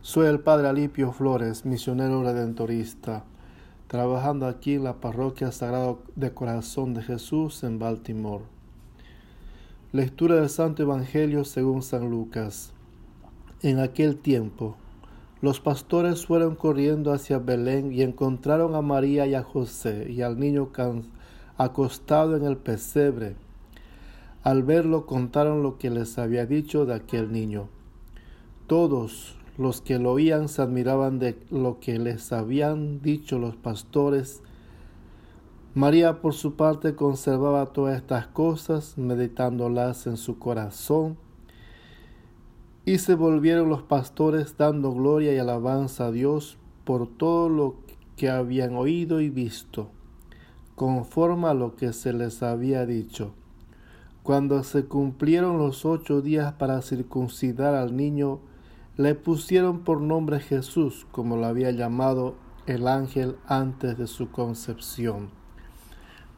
Soy el Padre Alipio Flores, misionero redentorista, trabajando aquí en la Parroquia Sagrado de Corazón de Jesús en Baltimore. Lectura del Santo Evangelio según San Lucas. En aquel tiempo, los pastores fueron corriendo hacia Belén y encontraron a María y a José y al niño acostado en el pesebre. Al verlo contaron lo que les había dicho de aquel niño. Todos los que lo oían se admiraban de lo que les habían dicho los pastores. María por su parte conservaba todas estas cosas, meditándolas en su corazón. Y se volvieron los pastores dando gloria y alabanza a Dios por todo lo que habían oído y visto, conforme a lo que se les había dicho. Cuando se cumplieron los ocho días para circuncidar al niño, le pusieron por nombre Jesús, como lo había llamado el ángel antes de su concepción.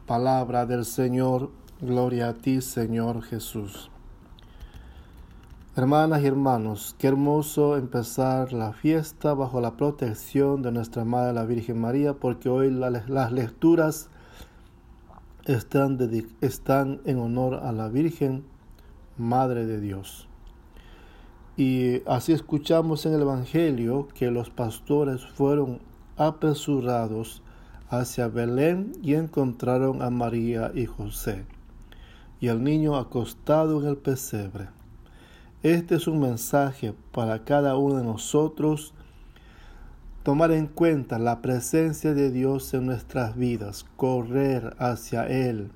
Palabra del Señor, gloria a ti, Señor Jesús. Hermanas y hermanos, qué hermoso empezar la fiesta bajo la protección de nuestra Madre la Virgen María, porque hoy las lecturas están, en honor a la Virgen, Madre de Dios. Y así escuchamos en el Evangelio que los pastores fueron apresurados hacia Belén y encontraron a María y José y al niño acostado en el pesebre. Este es un mensaje para cada uno de nosotros, tomar en cuenta la presencia de Dios en nuestras vidas, correr hacia Él,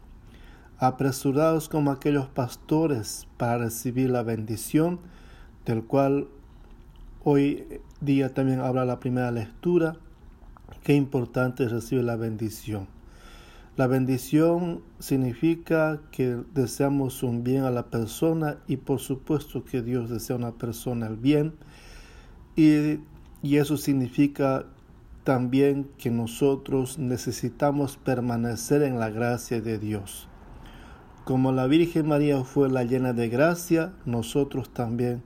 apresurados como aquellos pastores para recibir la bendición del cual hoy día también habla la primera lectura. Qué importante es recibir la bendición. La bendición significa que deseamos un bien a la persona y por supuesto que Dios desea a una persona el bien y, y eso significa también que nosotros necesitamos permanecer en la gracia de Dios. Como la Virgen María fue la llena de gracia, nosotros también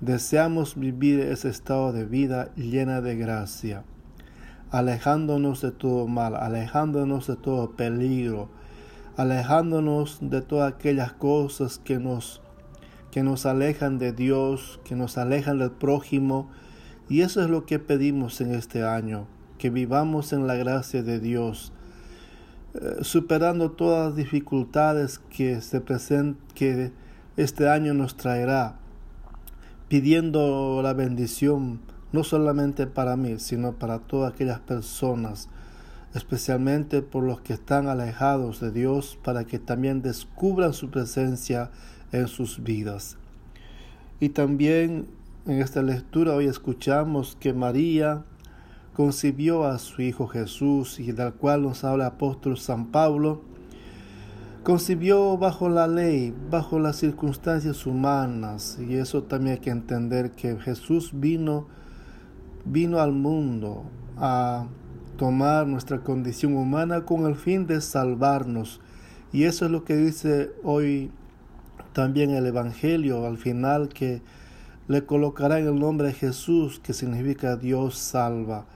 Deseamos vivir ese estado de vida llena de gracia, alejándonos de todo mal, alejándonos de todo peligro, alejándonos de todas aquellas cosas que nos, que nos alejan de Dios, que nos alejan del prójimo. Y eso es lo que pedimos en este año, que vivamos en la gracia de Dios, eh, superando todas las dificultades que, se present, que este año nos traerá pidiendo la bendición no solamente para mí, sino para todas aquellas personas, especialmente por los que están alejados de Dios, para que también descubran su presencia en sus vidas. Y también en esta lectura hoy escuchamos que María concibió a su Hijo Jesús y del cual nos habla el apóstol San Pablo, concibió bajo la ley, bajo las circunstancias humanas, y eso también hay que entender que Jesús vino, vino al mundo a tomar nuestra condición humana con el fin de salvarnos. Y eso es lo que dice hoy también el Evangelio al final que le colocará en el nombre de Jesús, que significa Dios salva.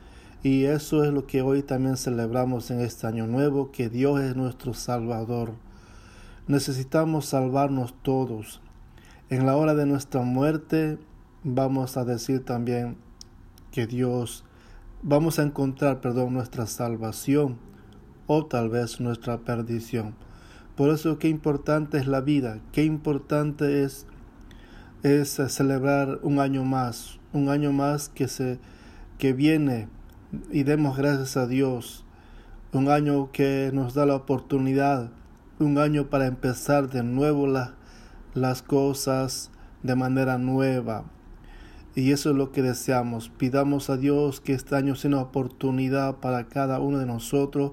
Y eso es lo que hoy también celebramos en este año nuevo, que Dios es nuestro Salvador. Necesitamos salvarnos todos. En la hora de nuestra muerte vamos a decir también que Dios, vamos a encontrar, perdón, nuestra salvación o tal vez nuestra perdición. Por eso qué importante es la vida, qué importante es, es celebrar un año más, un año más que, se, que viene y demos gracias a Dios, un año que nos da la oportunidad un año para empezar de nuevo las cosas de manera nueva. Y eso es lo que deseamos. Pidamos a Dios que este año sea una oportunidad para cada uno de nosotros,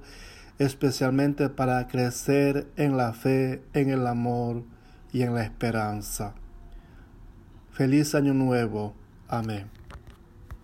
especialmente para crecer en la fe, en el amor y en la esperanza. Feliz año nuevo. Amén.